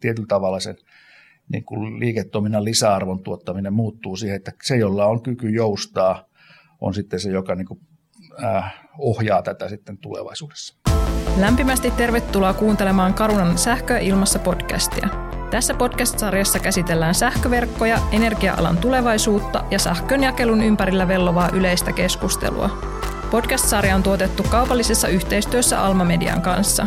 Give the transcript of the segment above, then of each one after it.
tietyllä tavalla sen niin kuin liiketoiminnan lisäarvon tuottaminen muuttuu siihen, että se, jolla on kyky joustaa, on sitten se, joka niin kuin, äh, ohjaa tätä sitten tulevaisuudessa. Lämpimästi tervetuloa kuuntelemaan Karunan sähkö ilmassa podcastia. Tässä podcast-sarjassa käsitellään sähköverkkoja, energia-alan tulevaisuutta ja sähkönjakelun ympärillä vellovaa yleistä keskustelua. Podcast-sarja on tuotettu kaupallisessa yhteistyössä Alma Median kanssa.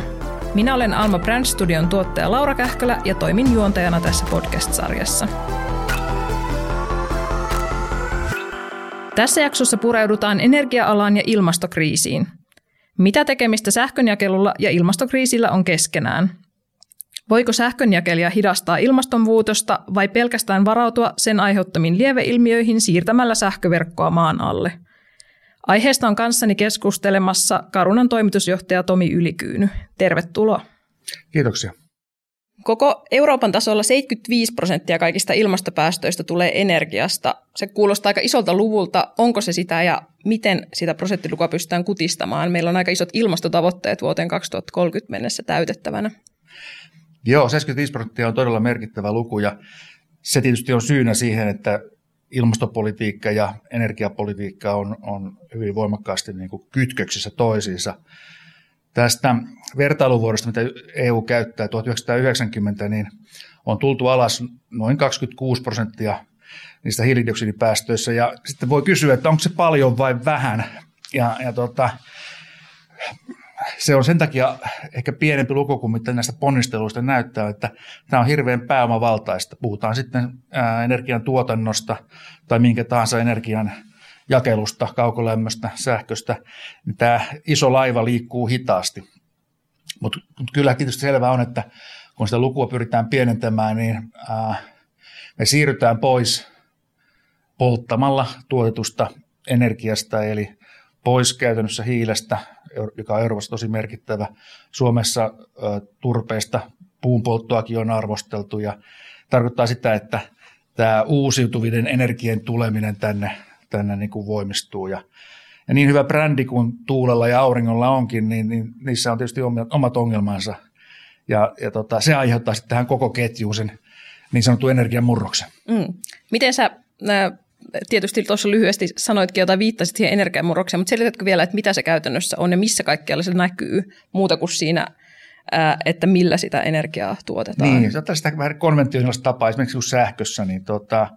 Minä olen Alma Brand Studion tuottaja Laura Kähkölä ja toimin juontajana tässä podcast-sarjassa. Tässä jaksossa pureudutaan energia-alaan ja ilmastokriisiin. Mitä tekemistä sähkönjakelulla ja ilmastokriisillä on keskenään? Voiko sähkönjakelija hidastaa ilmastonmuutosta vai pelkästään varautua sen aiheuttamiin lieveilmiöihin siirtämällä sähköverkkoa maan alle? Aiheesta on kanssani keskustelemassa Karunan toimitusjohtaja Tomi Ylikyyny. Tervetuloa. Kiitoksia. Koko Euroopan tasolla 75 prosenttia kaikista ilmastopäästöistä tulee energiasta. Se kuulostaa aika isolta luvulta. Onko se sitä ja miten sitä prosenttilukua pystytään kutistamaan? Meillä on aika isot ilmastotavoitteet vuoteen 2030 mennessä täytettävänä. Joo, 75 prosenttia on todella merkittävä luku ja se tietysti on syynä siihen, että ilmastopolitiikka ja energiapolitiikka on, on hyvin voimakkaasti niin kuin kytköksissä toisiinsa. Tästä vertailuvuodesta, mitä EU käyttää 1990, niin on tultu alas noin 26 prosenttia niistä hiilidioksidipäästöissä. Ja sitten voi kysyä, että onko se paljon vai vähän. Ja, ja tota, se on sen takia ehkä pienempi luku kuin mitä näistä ponnisteluista näyttää, että tämä on hirveän pääomavaltaista. Puhutaan sitten energian tuotannosta tai minkä tahansa energian jakelusta, kaukolämmöstä, sähköstä, tämä iso laiva liikkuu hitaasti. Mutta mut kyllä tietysti selvää on, että kun sitä lukua pyritään pienentämään, niin me siirrytään pois polttamalla tuotetusta energiasta, eli pois käytännössä hiilestä, joka on Euroopassa tosi merkittävä. Suomessa turpeesta puunpolttoakin on arvosteltu ja tarkoittaa sitä, että tämä uusiutuvien energian tuleminen tänne tänne niin kuin voimistuu. Ja, ja niin hyvä brändi kuin tuulella ja auringolla onkin, niin, niin niissä on tietysti omat ongelmansa. Ja, ja tota, se aiheuttaa sitten tähän koko ketjuun sen niin sanotun energiamurroksen. Mm. Miten sä, tietysti tuossa lyhyesti sanoitkin jotain, viittasit siihen energiamurrokseen, mutta selitätkö vielä, että mitä se käytännössä on ja missä kaikkialla se näkyy muuta kuin siinä että millä sitä energiaa tuotetaan. Niin, sitä vähän konventionaalista tapaa, esimerkiksi sähkössä, niin tota,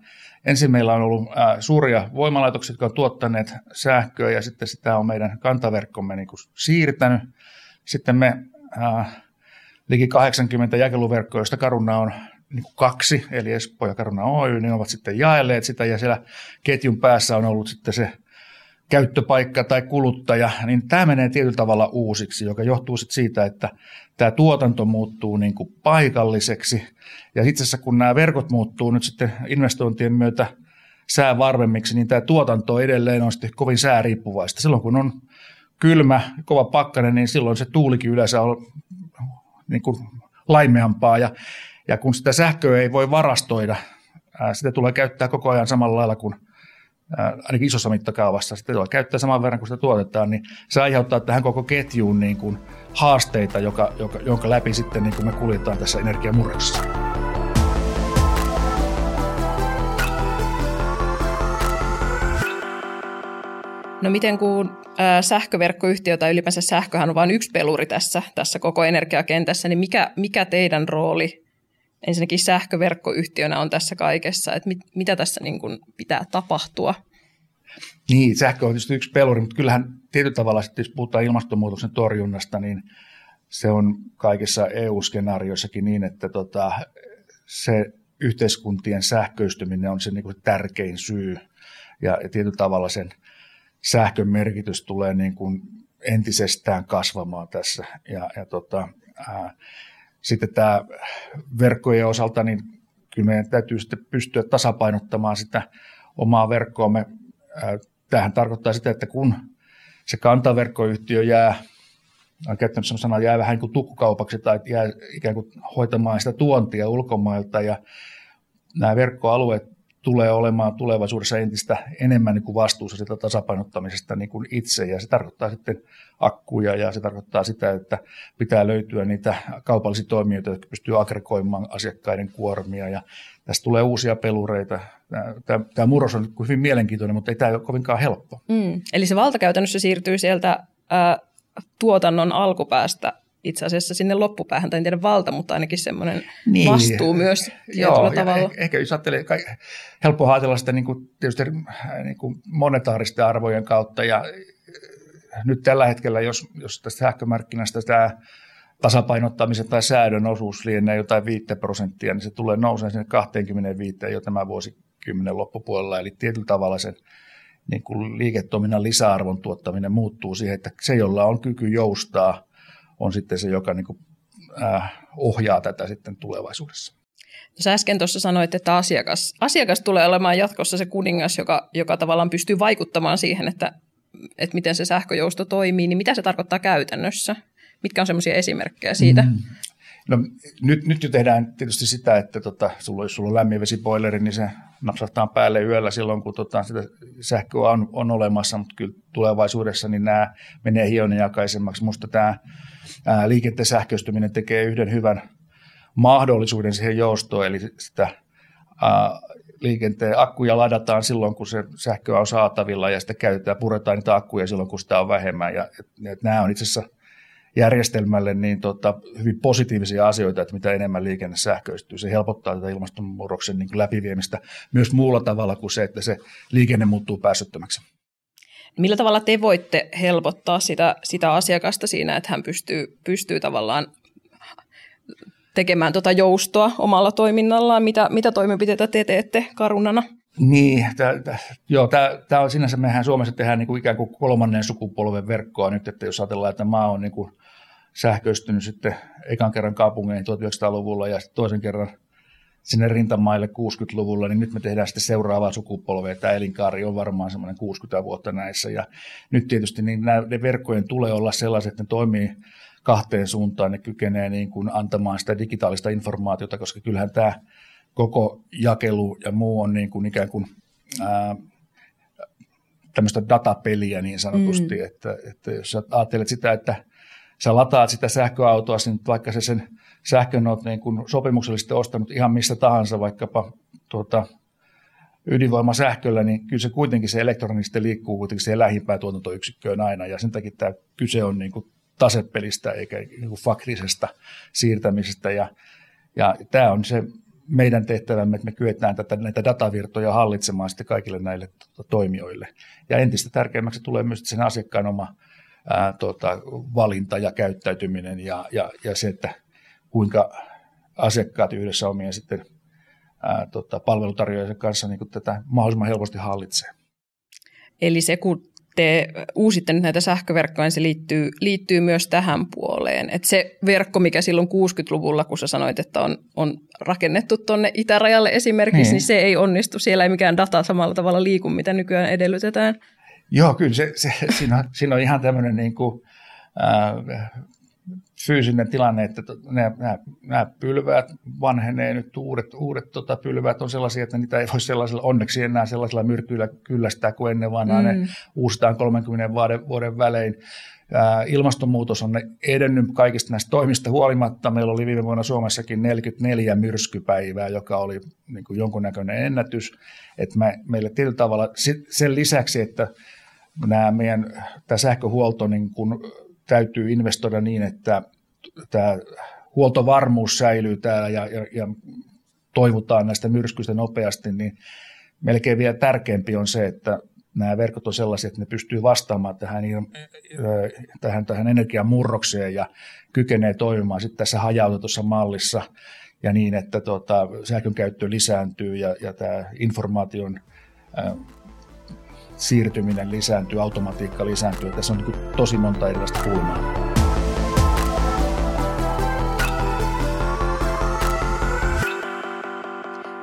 Ensin meillä on ollut suuria voimalaitoksia, jotka on tuottaneet sähköä ja sitten sitä on meidän kantaverkkomme niin siirtänyt. Sitten me äh, liki 80 jakeluverkkoa, joista Karuna on niin kaksi, eli Espoo ja Karuna Oy, niin ovat sitten jaelleet sitä ja siellä ketjun päässä on ollut sitten se käyttöpaikka tai kuluttaja, niin tämä menee tietyllä tavalla uusiksi, joka johtuu sitten siitä, että tämä tuotanto muuttuu niin kuin paikalliseksi. Ja itse asiassa kun nämä verkot muuttuu nyt sitten investointien myötä sää varmemmiksi, niin tämä tuotanto edelleen on sitten kovin sääriippuvaista. Silloin kun on kylmä, kova pakkanen, niin silloin se tuulikin yleensä on niin kuin laimeampaa. Ja, ja kun sitä sähköä ei voi varastoida, sitä tulee käyttää koko ajan samalla lailla kuin ainakin isossa mittakaavassa, sitten tulee käyttää saman verran kuin sitä tuotetaan, niin se aiheuttaa tähän koko ketjuun niin kuin haasteita, joka, joka, jonka läpi sitten niin kuin me kuljetaan tässä energiamurroksessa. No miten kun sähköverkkoyhtiö tai ylipäänsä sähköhän on vain yksi peluri tässä, tässä koko energiakentässä, niin mikä, mikä teidän rooli ensinnäkin sähköverkkoyhtiönä on tässä kaikessa, että mit, mitä tässä niin kuin pitää tapahtua? Niin, sähkö on tietysti yksi peluri, mutta kyllähän tietyllä tavalla, jos puhutaan ilmastonmuutoksen torjunnasta, niin se on kaikissa EU-skenaarioissakin niin, että tota, se yhteiskuntien sähköistyminen on se niin kuin tärkein syy. Ja, ja tietyllä tavalla sen sähkön merkitys tulee niin kuin entisestään kasvamaan tässä. Ja, ja tota, ää, sitten tämä verkkojen osalta, niin kyllä meidän täytyy sitten pystyä tasapainottamaan sitä omaa verkkoamme. Tähän tarkoittaa sitä, että kun se kantaverkkoyhtiö jää, on käyttänyt sanaa, jää vähän niin kuin tukkukaupaksi tai jää ikään kuin hoitamaan sitä tuontia ulkomailta ja nämä verkkoalueet tulee olemaan tulevaisuudessa entistä enemmän niin kuin vastuussa sitä tasapainottamisesta niin kuin itse. Ja se tarkoittaa sitten akkuja ja se tarkoittaa sitä, että pitää löytyä niitä kaupallisia toimijoita, jotka pystyy aggregoimaan asiakkaiden kuormia. Ja tästä tulee uusia pelureita. Tämä, tämä murros on hyvin mielenkiintoinen, mutta ei tämä ole kovinkaan helppo. Mm. Eli se valtakäytännössä siirtyy sieltä ää, tuotannon alkupäästä itse asiassa sinne loppupäähän, tai en tiedä valta, mutta ainakin semmoinen niin. vastuu myös Joo, tavalla. Ehkä, ehkä jos ajattelee, helppo ajatella sitä niin kuin, tietysti niin kuin monetaaristen arvojen kautta, ja nyt tällä hetkellä, jos, jos tästä sähkömarkkinasta tämä tasapainottamisen tai säädön osuus lienee jotain 5 prosenttia, niin se tulee nousemaan sinne 25 jo tämä vuosikymmenen loppupuolella, eli tietyllä tavalla sen niin kuin liiketoiminnan lisäarvon tuottaminen muuttuu siihen, että se, jolla on kyky joustaa, on sitten se, joka niin kuin, äh, ohjaa tätä sitten tulevaisuudessa. Sä äsken tuossa sanoit, että asiakas, asiakas tulee olemaan jatkossa se kuningas, joka, joka tavallaan pystyy vaikuttamaan siihen, että, että miten se sähköjousto toimii, niin mitä se tarkoittaa käytännössä? Mitkä on semmoisia esimerkkejä siitä? Mm. No, nyt, nyt jo tehdään tietysti sitä, että tota, sulla, jos sulla on lämminvesipoileri, niin se napsahtaa päälle yöllä silloin, kun tota, sitä sähköä on, on olemassa, mutta kyllä tulevaisuudessa niin nämä menee hionijakaisemmaksi. Minusta tämä ää, liikenteen sähköistyminen tekee yhden hyvän mahdollisuuden siihen joustoon, eli sitä ää, liikenteen akkuja ladataan silloin, kun se sähköä on saatavilla ja sitä käytetään, puretaan niitä akkuja silloin, kun sitä on vähemmän. Ja, et, et nämä on itse asiassa järjestelmälle niin tota, hyvin positiivisia asioita, että mitä enemmän liikenne sähköistyy. Se helpottaa tätä ilmastonmuutoksen niin läpiviemistä myös muulla tavalla kuin se, että se liikenne muuttuu päästöttömäksi. Millä tavalla te voitte helpottaa sitä, sitä asiakasta siinä, että hän pystyy, pystyy tavallaan tekemään tuota joustoa omalla toiminnallaan? Mitä, mitä toimenpiteitä te teette Karunana? Niin, joo, tämä on sinänsä, mehän Suomessa tehdään niin kuin ikään kuin kolmannen sukupolven verkkoa nyt, että jos ajatellaan, että maa on niin kuin sähköistynyt sitten ekan kerran kaupungeihin 1900-luvulla ja toisen kerran sinne rintamaille 60-luvulla, niin nyt me tehdään sitten seuraavaa sukupolvea. Tämä elinkaari on varmaan semmoinen 60 vuotta näissä. Ja nyt tietysti niin ne verkkojen tulee olla sellaiset, että ne toimii kahteen suuntaan. Ne kykenee niin kuin antamaan sitä digitaalista informaatiota, koska kyllähän tämä koko jakelu ja muu on niin kuin ikään kuin ää, tämmöistä datapeliä niin sanotusti. Mm. Että, että jos sä ajattelet sitä, että sä lataat sitä sähköautoa, niin vaikka se sen sähkön olet niin kuin sopimuksellisesti ostanut ihan missä tahansa, vaikkapa tuota, ydinvoimasähköllä, niin kyllä se kuitenkin se elektronisesti liikkuu kuitenkin siihen lähimpään tuotantoyksikköön aina, ja sen takia tämä kyse on niin kuin tasepelistä eikä niin kuin faktisesta siirtämisestä, ja, ja tämä on se meidän tehtävämme, että me kyetään tätä, näitä datavirtoja hallitsemaan sitten kaikille näille toimijoille. Ja entistä tärkeämmäksi tulee myös sen asiakkaan oma ää, tuota, valinta ja käyttäytyminen ja, ja, ja se, että kuinka asiakkaat yhdessä omien sitten ää, tota, palvelutarjoajien kanssa niin tätä mahdollisimman helposti hallitsee. Eli se, kun te uusitte nyt näitä sähköverkkoja, niin se liittyy, liittyy myös tähän puoleen. Että se verkko, mikä silloin 60-luvulla, kun sä sanoit, että on, on rakennettu tuonne itärajalle esimerkiksi, niin. niin se ei onnistu. Siellä ei mikään data samalla tavalla liiku, mitä nykyään edellytetään. Joo, kyllä se, se, siinä, on, siinä on ihan tämmöinen niin kuin, äh, fyysinen tilanne, että nämä, nämä, pylväät vanhenee nyt, uudet, uudet tota, pylväät on sellaisia, että niitä ei voi sellaisella, onneksi enää sellaisella myrkyillä kyllästää kuin ennen, vaan mm. ne uusitaan 30 vuoden, vuoden välein. Ää, ilmastonmuutos on edennyt kaikista näistä toimista huolimatta. Meillä oli viime vuonna Suomessakin 44 myrskypäivää, joka oli niin kuin jonkunnäköinen ennätys. että me, meille tietyllä tavalla sen lisäksi, että nämä meidän, tämä sähköhuolto niin kuin täytyy investoida niin, että tämä huoltovarmuus säilyy täällä ja, ja, ja toivotaan näistä myrskyistä nopeasti, niin melkein vielä tärkeämpi on se, että nämä verkot on sellaisia, että ne pystyy vastaamaan tähän, tähän, tähän energiamurrokseen ja kykenee toimimaan sitten tässä hajautetussa mallissa ja niin, että tuota, sähkön käyttö lisääntyy ja, ja tämä informaation siirtyminen lisääntyy, automatiikka lisääntyy. Tässä on niin tosi monta erilaista kulmaa.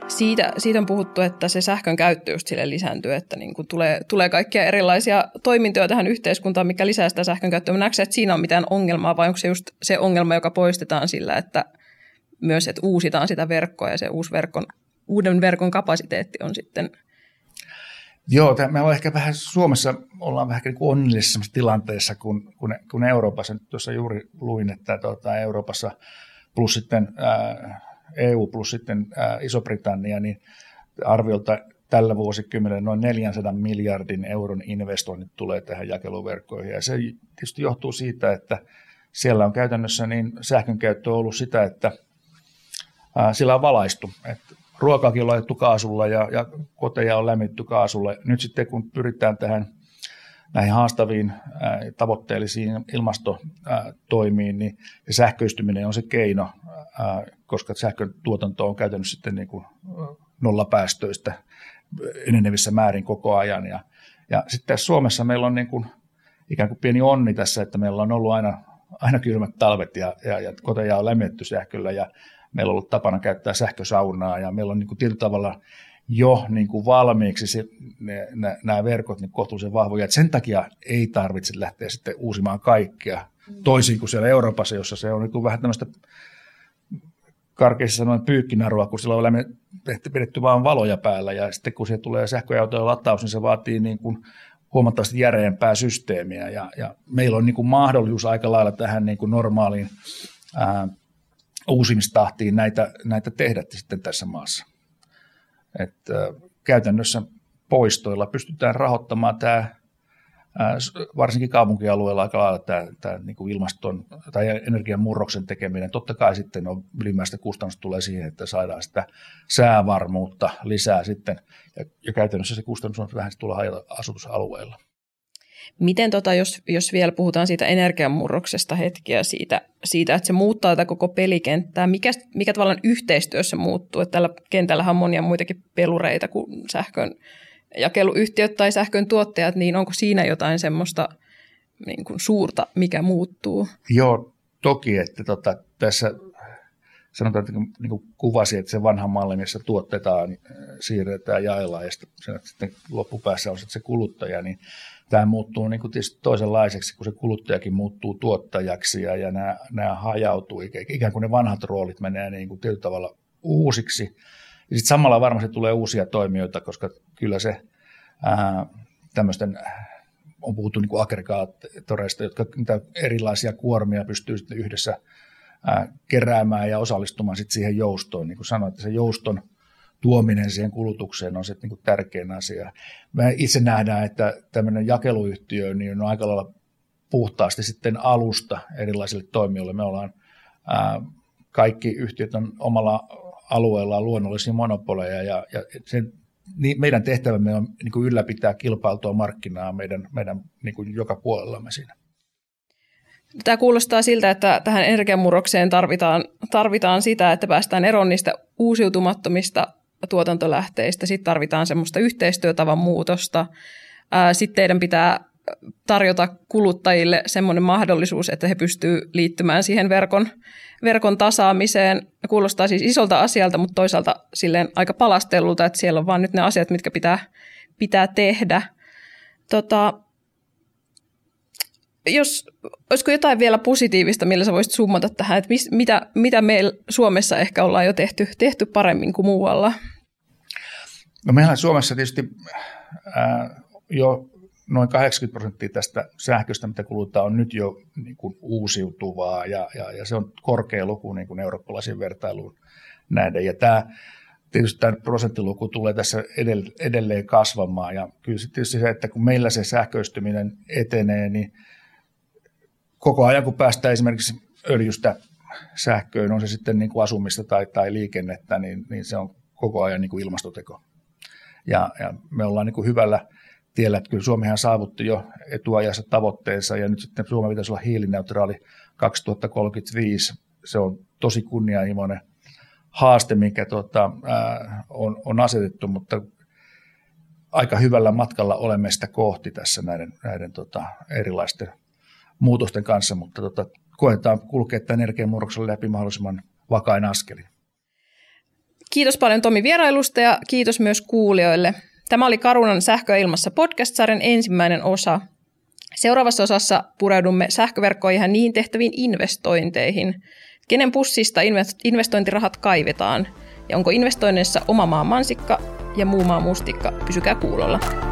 Siitä, siitä on puhuttu, että se sähkön käyttö just sille lisääntyy, että niin kuin tulee, tulee kaikkia erilaisia toimintoja tähän yhteiskuntaan, mikä lisää sitä sähkön käyttöä. Näetkö että siinä on mitään ongelmaa vai onko se just se ongelma, joka poistetaan sillä, että myös että uusitaan sitä verkkoa ja se uusi verkon uuden verkon kapasiteetti on sitten Joo, me ollaan ehkä vähän Suomessa ollaan vähän niin onnellisessa tilanteessa kuin, kuin, kuin Euroopassa. Nyt tuossa juuri luin, että tuota, Euroopassa plus sitten ää, EU plus sitten ää, Iso-Britannia, niin arviolta tällä vuosikymmenellä noin 400 miljardin euron investoinnit tulee tähän jakeluverkkoihin. Ja se tietysti johtuu siitä, että siellä on käytännössä niin sähkön käyttö ollut sitä, että ää, sillä on valaistu. Että ruokaakin on laitettu kaasulla ja, ja koteja on lämmitty kaasulla. Nyt sitten kun pyritään tähän näihin haastaviin ää, tavoitteellisiin ilmastotoimiin, niin se sähköistyminen on se keino, ää, koska sähkön tuotanto on käytännössä sitten niin kuin nollapäästöistä enenevissä määrin koko ajan. Ja, ja sitten tässä Suomessa meillä on niin kuin ikään kuin pieni onni tässä, että meillä on ollut aina, aina kylmät talvet ja, ja, ja koteja on lämmitetty sähköllä ja meillä on ollut tapana käyttää sähkösaunaa ja meillä on niin kuin tietyllä tavalla jo niin kuin valmiiksi se, ne, ne, nämä verkot niin kohtuullisen vahvoja. Et sen takia ei tarvitse lähteä sitten uusimaan kaikkea, toisin kuin siellä Euroopassa, jossa se on niin kuin vähän tämmöistä karkeasti sanoen pyykkinarua, kun sillä on pidetty vain valoja päällä ja sitten kun se tulee sähköautojen lataus, niin se vaatii niin kuin huomattavasti järeämpää systeemiä ja, ja meillä on niin kuin mahdollisuus aika lailla tähän niin kuin normaaliin ää, uusimistahtiin näitä, näitä tehdä sitten tässä maassa. että käytännössä poistoilla pystytään rahoittamaan tämä varsinkin kaupunkialueella aika lailla tämä, tämä niin ilmaston tai energian murroksen tekeminen. Totta kai sitten on ylimääräistä kustannusta tulee siihen, että saadaan sitä säävarmuutta lisää sitten. Ja, ja käytännössä se kustannus on vähän tulla asutusalueella. Miten tota, jos, jos vielä puhutaan siitä energiamurroksesta hetkiä siitä, siitä, että se muuttaa tätä koko pelikenttää, mikä, mikä tavallaan yhteistyössä muuttuu? Että tällä kentällähän on monia muitakin pelureita kuin sähkön jakeluyhtiöt tai sähkön tuottajat, niin onko siinä jotain semmoista niin kuin suurta, mikä muuttuu? Joo, toki, että tota, tässä sanotaan, että niin kuin kuvasi, että se vanha malli, missä tuottetaan, siirretään, jaellaan ja sitten loppupäässä on sitten se kuluttaja, niin tämä muuttuu niin kuin tietysti toisenlaiseksi, kun se kuluttajakin muuttuu tuottajaksi ja, ja nämä, nämä hajautuu, ikään kuin ne vanhat roolit menee niin kuin tietyllä tavalla uusiksi. Ja sitten samalla varmasti tulee uusia toimijoita, koska kyllä se ää, tämmöisten, on puhuttu niin aggregaattoreista, jotka erilaisia kuormia pystyy sitten yhdessä ää, keräämään ja osallistumaan sitten siihen joustoon. Niin kuin sanoin, että se jouston tuominen siihen kulutukseen on se niin kuin tärkein asia. Me itse nähdään, että tämmöinen jakeluyhtiö niin on aika lailla puhtaasti sitten alusta erilaisille toimijoille. Me ollaan, ää, kaikki yhtiöt on omalla alueellaan luonnollisia monopoleja ja, ja sen, niin meidän tehtävämme on niin kuin ylläpitää kilpailtua markkinaa meidän, meidän niin kuin joka puolellamme siinä. Tämä kuulostaa siltä, että tähän energiamurrokseen tarvitaan, tarvitaan sitä, että päästään eroon niistä uusiutumattomista tuotantolähteistä. Sitten tarvitaan semmoista yhteistyötavan muutosta. Sitten teidän pitää tarjota kuluttajille semmoinen mahdollisuus, että he pystyvät liittymään siihen verkon, verkon tasaamiseen. Kuulostaa siis isolta asialta, mutta toisaalta silleen aika palastelulta, että siellä on vaan nyt ne asiat, mitkä pitää, pitää tehdä. Tota, jos, olisiko jotain vielä positiivista, millä sä voisit summata tähän, että mis, mitä, mitä meillä Suomessa ehkä ollaan jo tehty, tehty paremmin kuin muualla? No meillä Suomessa tietysti ää, jo noin 80 prosenttia tästä sähköstä, mitä kulutetaan, on nyt jo niin kuin uusiutuvaa ja, ja, ja se on korkea luku niin kuin eurooppalaisiin vertailuun nähden. Ja tämä, tietysti tämä prosenttiluku tulee tässä edelleen kasvamaan ja kyllä tietysti se, että kun meillä se sähköistyminen etenee, niin koko ajan kun päästään esimerkiksi öljystä sähköön, on se sitten niin kuin asumista tai, tai liikennettä, niin, niin se on koko ajan niin kuin ilmastoteko. Ja, ja me ollaan niin kuin hyvällä tiellä, että kyllä Suomihan saavutti jo etuajassa tavoitteensa ja nyt sitten Suomi pitäisi olla hiilineutraali 2035. Se on tosi kunnianhimoinen haaste, mikä tota, ää, on, on asetettu, mutta aika hyvällä matkalla olemme sitä kohti tässä näiden, näiden tota, erilaisten muutosten kanssa, mutta tota, koetaan kulkea tämän energiamurroksen läpi mahdollisimman vakain askelin. Kiitos paljon Tomi vierailusta ja kiitos myös kuulijoille. Tämä oli Karunan sähköilmassa podcast-sarjan ensimmäinen osa. Seuraavassa osassa pureudumme sähköverkkoihin ja niin tehtäviin investointeihin. Kenen pussista investointirahat kaivetaan Ja onko investoinneissa oma maa mansikka ja muu maa mustikka? Pysykää kuulolla.